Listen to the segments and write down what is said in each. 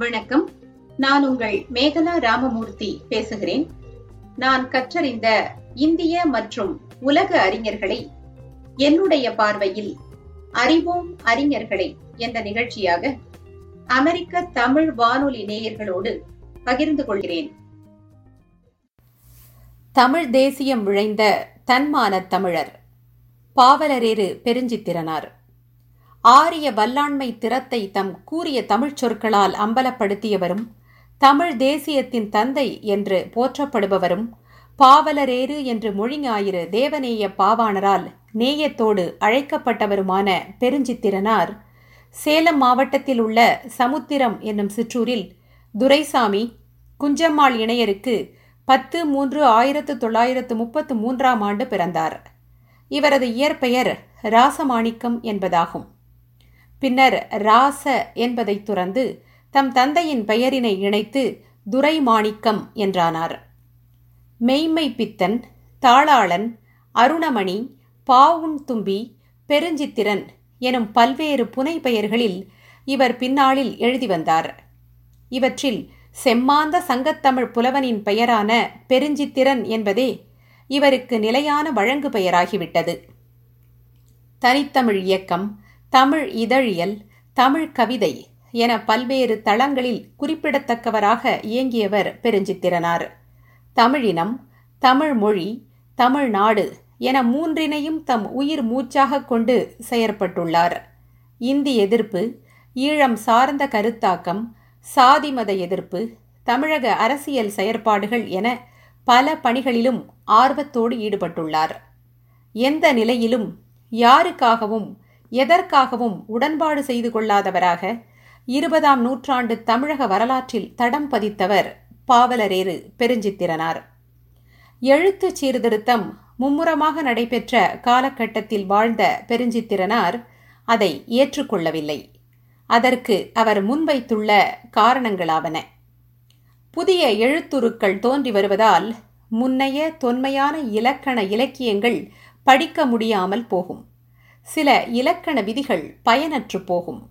வணக்கம். நான் உங்கள் மேகலா ராமமூர்த்தி பேசுகிறேன். நான் கற்றறிந்த இந்திய மற்றும் உலக அறிஞர்களை என்னுடைய பார்வையில் அறிவோம் அறிஞர்களை என்ற நிகழ்ச்சியாக அமெரிக்க தமிழ் வானொலி நேயர்களோடு பகிர்ந்து கொள்கிறேன். தமிழ் தேசியம் விழைந்த தன்மான தமிழர் பாவலரேறு பெருஞ்சித்திரனார். ஆரிய வல்லாண்மை திறத்தை தம் கூறிய தமிழ்ச் சொற்களால் அம்பலப்படுத்தியவரும் தமிழ் தேசியத்தின் தந்தை என்று போற்றப்படுபவரும் பாவலரேறு என்று மொழிஞாயிறு தேவநேய பாவாணரால் நேயத்தோடு அழைக்கப்பட்டவருமான பெருஞ்சித்திரனார் சேலம் மாவட்டத்தில் உள்ள சமுத்திரம் என்னும் சிற்றூரில் துரைசாமி குஞ்சம்மாள் இணையருக்கு பத்து மூன்று ஆயிரத்து தொள்ளாயிரத்து முப்பத்து மூன்றாம் ஆண்டு பிறந்தார். இவரது இயற்பெயர் ராசமாணிக்கம் என்பதாகும். பின்னர் ராச என்பதை துறந்து தம் தந்தையின் பெயரினை இணைத்து துரைமாணிக்கம் என்றானார். மெய்மை பித்தன் தாளாளன் அருணமணி பாவுன் தும்பி பெருஞ்சித்திரன் எனும் பல்வேறு புனை பெயர்களில் இவர் பின்னாளில் எழுதி வந்தார். இவற்றில் செம்மாந்த சங்கத்தமிழ் புலவனின் பெயரான பெருஞ்சித்திரன் என்பதே இவருக்கு நிலையான வழங்கு பெயராகிவிட்டது தனித்தமிழ் இயக்கம் தமிழ் இதழியல் தமிழ் கவிதை என பல்வேறு தளங்களில் குறிப்பிடத்தக்கவராக இயங்கியவர் பெருஞ்சித்திரனார். தமிழினம் தமிழ் மொழி தமிழ்நாடு என மூன்றினையும் தம் உயிர் மூச்சாக கொண்டு செயற்பட்டுள்ளார். இந்தி எதிர்ப்பு ஈழம் சார்ந்த கருத்தாக்கம் சாதி மத எதிர்ப்பு தமிழக அரசியல் செயற்பாடுகள் என பல பணிகளிலும் ஆர்வத்தோடு ஈடுபட்டுள்ளார். எந்த நிலையிலும் யாருக்காகவும் எதற்காகவும் உடன்பாடு செய்து கொள்ளாதவராக இருபதாம் நூற்றாண்டு தமிழக வரலாற்றில் தடம் பதித்தவர் பாவலரேறு பெருஞ்சித்திரனார். எழுத்து சீர்திருத்தம் மும்முரமாக நடைபெற்ற காலகட்டத்தில் வாழ்ந்த பெருஞ்சித்திரனார் அதை ஏற்றுக்கொள்ளவில்லை. அதற்கு அவர் முன்வைத்துள்ள காரணங்களாவன. புதிய எழுத்துருக்கள் தோன்றி வருவதால் முன்னைய தொன்மையான இலக்கண இலக்கியங்கள் படிக்க முடியாமல் போகும். சில இலக்கண விதிகள் பயனற்று போகும்.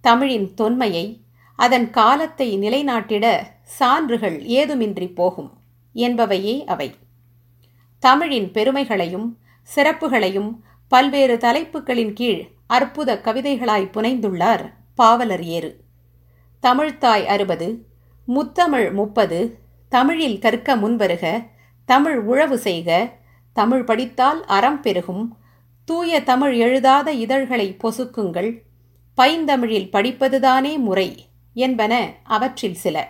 தமிழின் தொன்மையை அதன் காலத்தை நிலைநாட்டிட சான்றுகள் ஏதுமின்றி போகும் என்பவையே அவை. தமிழின் பெருமைகளையும் சிறப்புகளையும் பல்வேறு தலைப்புகளின் கீழ் அற்புத கவிதைகளாய் புனைந்துள்ளார் பாவலர் ஏறு. தமிழ்த்தாய் அறுபது முத்தமிழ் முப்பது தமிழில் கற்க முன்வருக தமிழ் உழவு செய்க தமிழ் படித்தால் அறம் பெருகும் தூய தமிழ் எழுதாத இதழ்களை பொசுக்குங்கள். பைந்தமிழில் படிப்பதுதானே முறை என்பன அவற்றில் சில.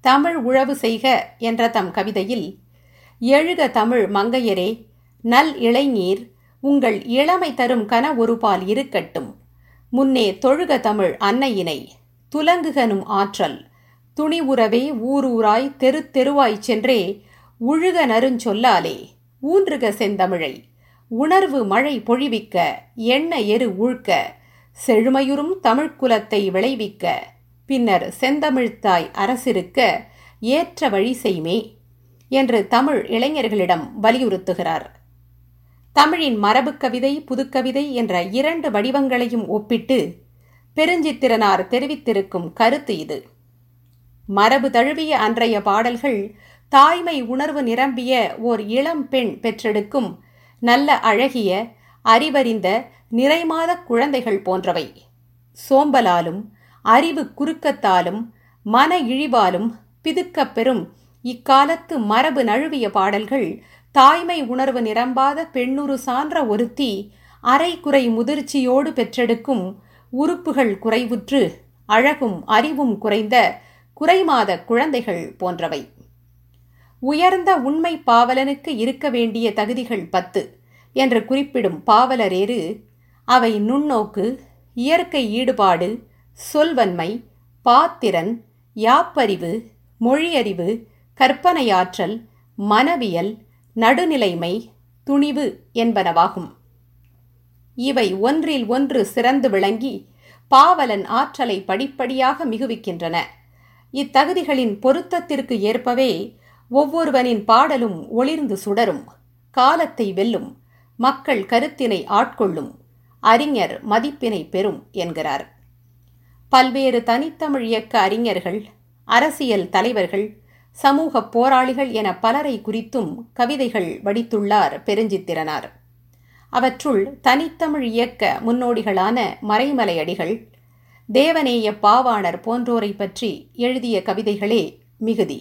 தமிழ் உழவு செய்க என்ற தம் கவிதையில் எழுக தமிழ் மங்கையரே நல் இளைஞீர் உங்கள் இளமை தரும் கன ஒருபால் இருக்கட்டும். முன்னே தொழுக தமிழ் அன்னையினை துலங்குகனும் ஆற்றல். துணிவுறவே ஊரூராய் தெரு தெருவாய் சென்றே உழுக நருஞ்சொல்லாலே ஊன்றுக செந்தமிழை. உணர்வு மழை பொழிவிக்க எண்ண எரு ஊழ்க்க செழுமையுறும் தமிழ்க்குலத்தை விளைவிக்க பின்னர் செந்தமிழ்த்தாய் அரசிருக்க ஏற்ற வழி செய்மே என்று தமிழ் இளைஞர்களிடம் வலியுறுத்துகிறார். தமிழின் மரபு கவிதை புதுக்கவிதை என்ற இரண்டு வடிவங்களையும் ஒப்பிட்டு பெருஞ்சித்திரனார் தெரிவித்திருக்கும் கருத்து இது. மரபு தழுவிய அன்றைய பாடல்கள் தாய்மை உணர்வு நிரம்பிய ஓர் இளம் பெண் பெற்றெடுக்கும் நல்ல அழகிய அறிவறிந்த நிறைமாத குழந்தைகள் போன்றவை. சோம்பலாலும் அறிவு குறுக்கத்தாலும் மன இழிவாலும் பிதுக்கப் பெறும் இக்காலத்து மரபு நழுவிய பாடல்கள் தாய்மை உணர்வு நிரம்பாத பெண்ணுரு சான்ற ஒருத்தி அரை குறை முதிர்ச்சியோடு பெற்றெடுக்கும் உறுப்புகள் குறைவுற்று அழகும் அறிவும் குறைந்த குறைமாத குழந்தைகள் போன்றவை. உயர்ந்த உண்மை பாவலனுக்கு இருக்க வேண்டிய தகுதிகள் பத்து. என்று குறிப்பிடும் பாவலரேறு அவை நுண்ணோக்கு இயற்கை ஈடுபாடு சொல்வன்மை பாத்திரன் யாப்பறிவு மொழியறிவு கற்பனையாற்றல் மனவியல் நடுநிலைமை துணிவு என்பனவாகும். இவை ஒன்றில் ஒன்று சிறந்து விளங்கி பாவலன் ஆற்றலை படிப்படியாக மிகுவிக்கின்றன. இத்தகுதிகளின் பொருத்தத்திற்கு ஏற்பவே ஒவ்வொருவனின் பாடலும் ஒளிர்ந்து சுடரும் காலத்தை வெல்லும். மக்கள் கருத்தினை ஆட்கொள்ளும். அறிஞர் மதிப்பினை பெறும் என்கிறார். பல்வேறு தனித்தமிழ் இயக்க அறிஞர்கள் அரசியல் தலைவர்கள் சமூக போராளிகள் என பலரை குறித்தும் கவிதைகள் வடித்துள்ளார் பெருஞ்சித்திரனார். அவற்றுள் தனித்தமிழ் இயக்க முன்னோடிகளான மறைமலையடிகள் தேவநேய பாவாணர் போன்றோரை பற்றி எழுதிய கவிதைகளே மிகுதி.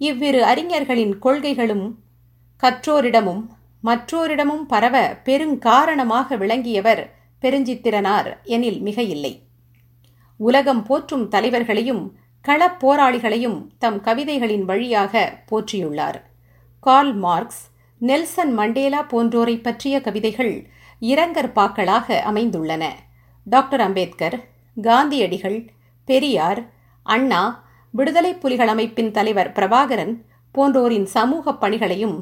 இவ்விரு அறிஞர்களின் கொள்கைகளும் கற்றோரிடமும் மற்றோரிடமும் பரவ பெருங்காரணமாக விளங்கியவர் பெருஞ்சித்திரனார் எனில் மிக இல்லை உலகம் போற்றும் தலைவர்களையும் களப் போராளிகளையும் தம் கவிதைகளின் வழியாக போற்றியுள்ளார். கார்ல் மார்க்ஸ் நெல்சன் மண்டேலா போன்றோரை பற்றிய கவிதைகள் இரங்கற்பாக்களாக அமைந்துள்ளன. டாக்டர் அம்பேத்கர் காந்தியடிகள் பெரியார் அண்ணா விடுதலை புலிகள் அமைப்பின் தலைவர் பிரபாகரன் போன்றோரின் சமூக பணிகளையும்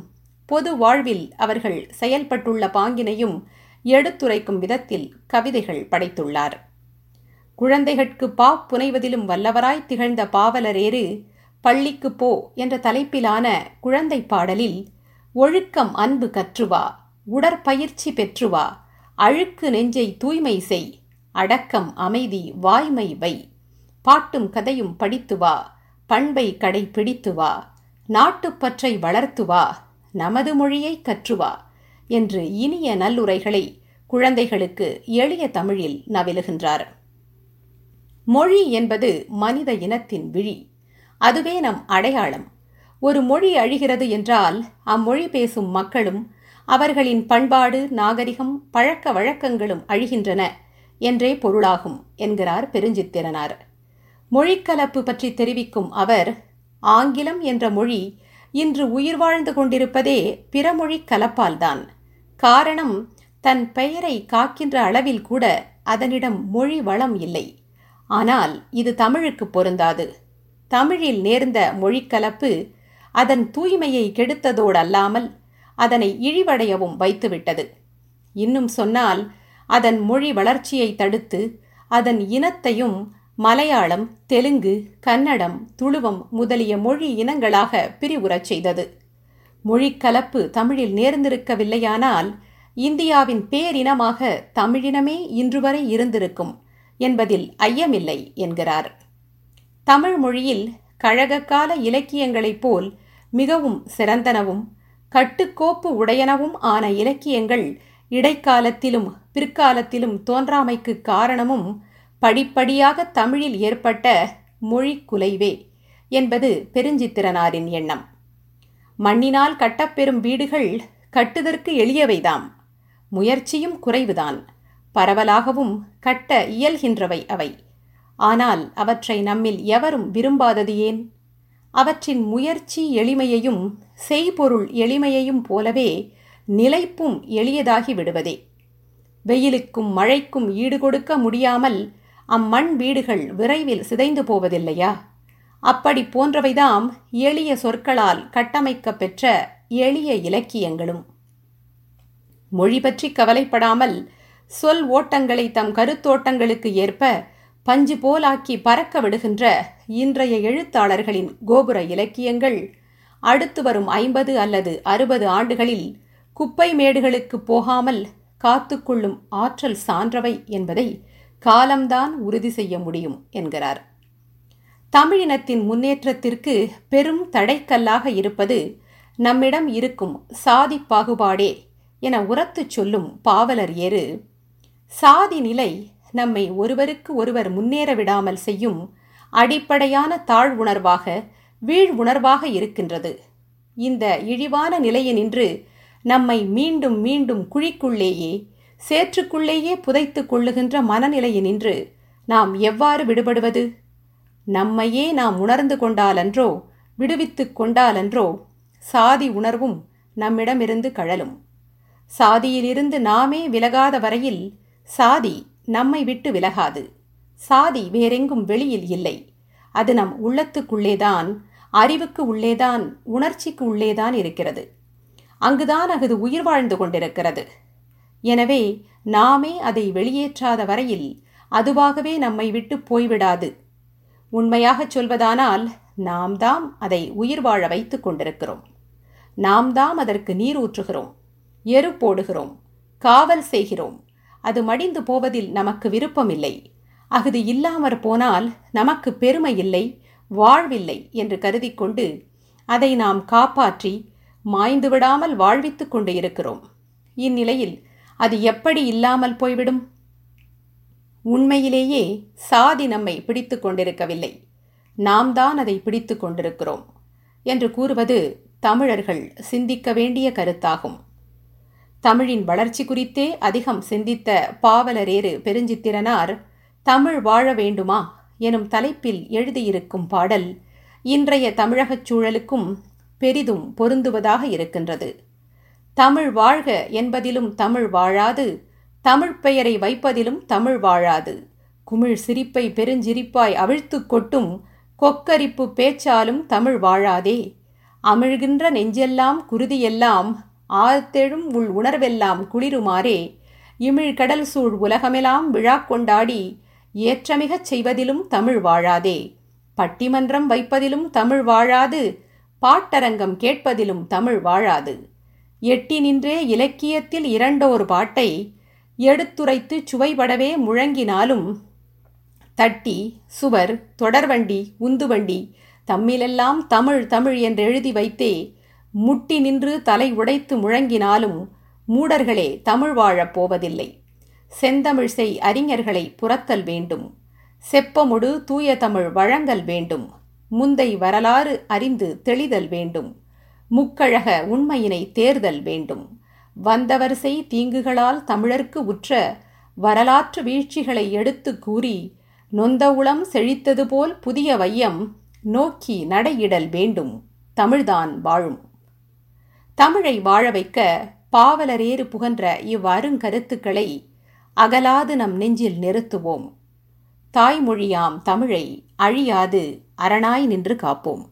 பொது வாழ்வில் அவர்கள் செயல்பட்டுள்ள பாங்கினையும் எடுத்துரைக்கும் விதத்தில் கவிதைகள் படைத்துள்ளார். குழந்தைகட்கு பா புனைவதிலும் வல்லவராய் திகழ்ந்த பாவலரேறு பள்ளிக்கு போ என்ற தலைப்பிலான குழந்தை பாடலில் ஒழுக்கம் அன்பு கற்றுவா உடற்பயிற்சி பெற்றுவா அழுக்கு நெஞ்சை தூய்மை செய் அடக்கம் அமைதி வாய்மை வை பாட்டும் கதையும் படித்து வா பண்பை கடை பிடித்து வா நாட்டுப்பற்றை வளர்த்து வா நமது மொழியை கற்றுவா என்று இனிய நல்லுரைகளை குழந்தைகளுக்கு எளிய தமிழில் நவிலுகின்றார். மொழி என்பது மனித இனத்தின் விழி. அதுவே நம் அடையாளம். ஒரு மொழி அழிகிறது என்றால் அம்மொழி பேசும் மக்களும் அவர்களின் பண்பாடு நாகரிகம் பழக்க வழக்கங்களும் அழிகின்றன என்றே பொருளாகும் என்கிறார் பெருஞ்சித்திரனார். மொழிக்கலப்பு பற்றி தெரிவிக்கும் அவர் ஆங்கிலம் என்ற மொழி இன்று உயிர் வாழ்ந்து கொண்டிருப்பதே பிறமொழி கலப்பால்தான். காரணம் தன் பெயரை காக்கின்ற அளவில் கூட அதனிடம் மொழி வளம் இல்லை. ஆனால் இது தமிழுக்கு பொருந்தாது. தமிழில் நேர்ந்த மொழிக்கலப்பு அதன் தூய்மையை கெடுத்ததோடல்லாமல் அதனை இழிவடையவும் வைத்துவிட்டது. இன்னும் சொன்னால் அதன் மொழி வளர்ச்சியை தடுத்து அதன் இனத்தையும் மலையாளம் தெலுங்கு கன்னடம் துளுவம் முதலிய மொழி இனங்களாக பிரிவுறச் செய்தது. மொழிக்கலப்பு தமிழில் நேர்ந்திருக்கவில்லையானால் இந்தியாவின் பேரினமாக தமிழினமே இன்று வரை இருந்திருக்கும் என்பதில் ஐயமில்லை என்கிறார். தமிழ் மொழியில் கழகக்கால இலக்கியங்களைப் போல் மிகவும் சிறந்தனவும் கட்டுக்கோப்பு உடையனவும் ஆன இலக்கியங்கள் இடைக்காலத்திலும் பிற்காலத்திலும் தோன்றாமைக்கு காரணமும் படிப்படியாக தமிழில் ஏற்பட்ட மொழி குலைவே என்பது பெருஞ்சித்திரனாரின் எண்ணம். மண்ணினால் கட்டப்பெறும் வீடுகள் கட்டுதற்கு எளியவைதாம். முயற்சியும் குறைவுதான். பரவலாகவும் கட்ட இயல்கின்றவை அவை. ஆனால் அவற்றை நம்மில் எவரும் விரும்பாதது ஏன்? அவற்றின் முயற்சி எளிமையையும் செய்பொருள் எளிமையையும் போலவே நிலைப்பும் எளியதாகி விடுவதே. வெயிலுக்கும் மழைக்கும் ஈடுகொடுக்க முடியாமல் அம்மண் வீடுகள் விரைவில் சிதைந்து போவதில்லையா? அப்படி போன்றவைதாம் எளிய சொற்களால் கட்டமைக்க பெற்ற எளிய இலக்கியங்களும். மொழி பற்றி கவலைப்படாமல் சொல் ஓட்டங்களை தம் கருத்தோட்டங்களுக்கு ஏற்ப பஞ்சு போலாக்கி பறக்க விடுகின்ற இன்றைய எழுத்தாளர்களின் கோபுர இலக்கியங்கள் அடுத்து வரும் ஐம்பது அல்லது அறுபது ஆண்டுகளில் குப்பை மேடுகளுக்கு போகாமல் காத்துக்கொள்ளும் ஆற்றல் சான்றவை என்பதை காலம்தான் உறுதி செய்ய முடியும் என்கிறார். தமிழினத்தின் முன்னேற்றத்திற்கு பெரும் தடைக்கல்லாக இருப்பது நம்மிடம் இருக்கும் சாதி பாகுபாடே என உரத்துச் சொல்லும் பாவலர் ஏறு சாதி நிலை நம்மை ஒருவருக்கு ஒருவர் முன்னேற விடாமல் செய்யும் அடிப்படையான தாழ் உணர்வாக வீழ் உணர்வாக இருக்கின்றது. இந்த இழிவான நிலையினின்று நம்மை மீண்டும் மீண்டும் குழிக்குள்ளேயே சேற்றுக்குள்ளேயே புதைத்துக் கொள்ளுகின்ற மனநிலையினின்று நாம் எவ்வாறு விடுபடுவது? நம்மையே நாம் உணர்ந்து கொண்டாலன்றோ விடுவித்துக் கொண்டாலன்றோ சாதி உணர்வும் நம்மிடமிருந்து கழலும். சாதியிலிருந்து நாமே விலகாத வரையில் சாதி நம்மை விட்டு விலகாது. சாதி வேறெங்கும் வெளியில் இல்லை. அது நம் உள்ளத்துக்குள்ளேதான் அறிவுக்கு உள்ளேதான் உணர்ச்சிக்கு உள்ளேதான் இருக்கிறது. அங்குதான் அகுது உயிர் வாழ்ந்து கொண்டிருக்கிறது. எனவே நாமே அதை வெளியேற்றாத வரையில் அதுவாகவே நம்மை விட்டு போய்விடாது. உண்மையாகச் சொல்வதானால் நாம் தாம் அதை உயிர் வாழ வைத்துக் கொண்டிருக்கிறோம். நாம் தாம் அதற்கு நீர் ஊற்றுகிறோம் எரு போடுகிறோம் காவல் செய்கிறோம். அது மடிந்து போவதில் நமக்கு விருப்பமில்லை. அஃது இல்லாமற் போனால் நமக்கு பெருமை இல்லை வாழ்வில்லை என்று கருதிக்கொண்டு அதை நாம் காப்பாற்றி மாய்ந்து விடாமல் வாழ்வித்துக் கொண்டு இருக்கிறோம். இந்நிலையில் அது எப்படி இல்லாமல் போய்விடும்? உண்மையிலேயே சாதி நம்மை பிடித்து கொண்டிருக்கவில்லை. நாம் தான் அதை பிடித்து கொண்டிருக்கிறோம் என்று கூறுவது தமிழர்கள் சிந்திக்க வேண்டிய கருத்தாகும். தமிழின் வளர்ச்சி குறித்தே அதிகம் சிந்தித்த பாவலரேறு பெருஞ்சித்திரனார் தமிழ் வாழ வேண்டுமா? எனும் தலைப்பில் எழுதியிருக்கும் பாடல் இன்றைய தமிழகச் சூழலுக்கும் பெரிதும் பொருந்துவதாக இருக்கின்றது. தமிழ் வாழ்க என்பதிலும் தமிழ் வாழாது. தமிழ் பெயரை வைப்பதிலும் தமிழ் வாழாது. குமிழ் சிரிப்பை பெருஞ்சிரிப்பாய் அவிழ்த்து கொட்டும் கொக்கரிப்பு பேச்சாலும் தமிழ் வாழாதே. அமிழ்கின்ற நெஞ்செல்லாம் குருதியெல்லாம் ஆழ்த்தெழும் உள் உணர்வெல்லாம் குளிருமாறே. இமிழ் கடல் சூழ் உலகமெல்லாம் விழா கொண்டாடி ஏற்றமிகச் செய்வதிலும் தமிழ் வாழாதே. பட்டிமன்றம் வைப்பதிலும் தமிழ் வாழாது. பாட்டரங்கம் கேட்பதிலும் தமிழ் வாழாது. எட்டி நின்றே இலக்கியத்தில் இரண்டோர் பாட்டை எடுத்துரைத்து சுவைபடவே முழங்கினாலும் தட்டி சுவர் தொடர்வண்டி உந்துவண்டி தம்மிலெல்லாம் தமிழ் தமிழ் என்று எழுதி வைத்தே முட்டி நின்று தலை உடைத்து முழங்கினாலும் மூடர்களே தமிழ் வாழப் போவதில்லை. செந்தமிழ் செய் அறிஞர்களை புறத்தல் வேண்டும். செப்பமுடு தூய தமிழ் வழங்கல் வேண்டும். முந்தை வரலாறு அறிந்து தெளிதல் வேண்டும். முக்கழக உண்மையினை தேர்தல் வேண்டும். வந்தவரிசை தீங்குகளால் தமிழர்க்கு உற்ற வரலாற்று வீழ்ச்சிகளை எடுத்து கூறி நொந்தவுளம் செழித்தது போல் புதிய வையம் நோக்கி நடையிடல் வேண்டும். தமிழ்தான் வாழும். தமிழை வாழ வைக்க பாவலரேறு புகன்ற இவ்வருங்கருத்துக்களை அகலாது நம் நெஞ்சில் நிறுத்துவோம். தாய்மொழியாம் தமிழை அழியாது அரணாய் நின்று காப்போம்.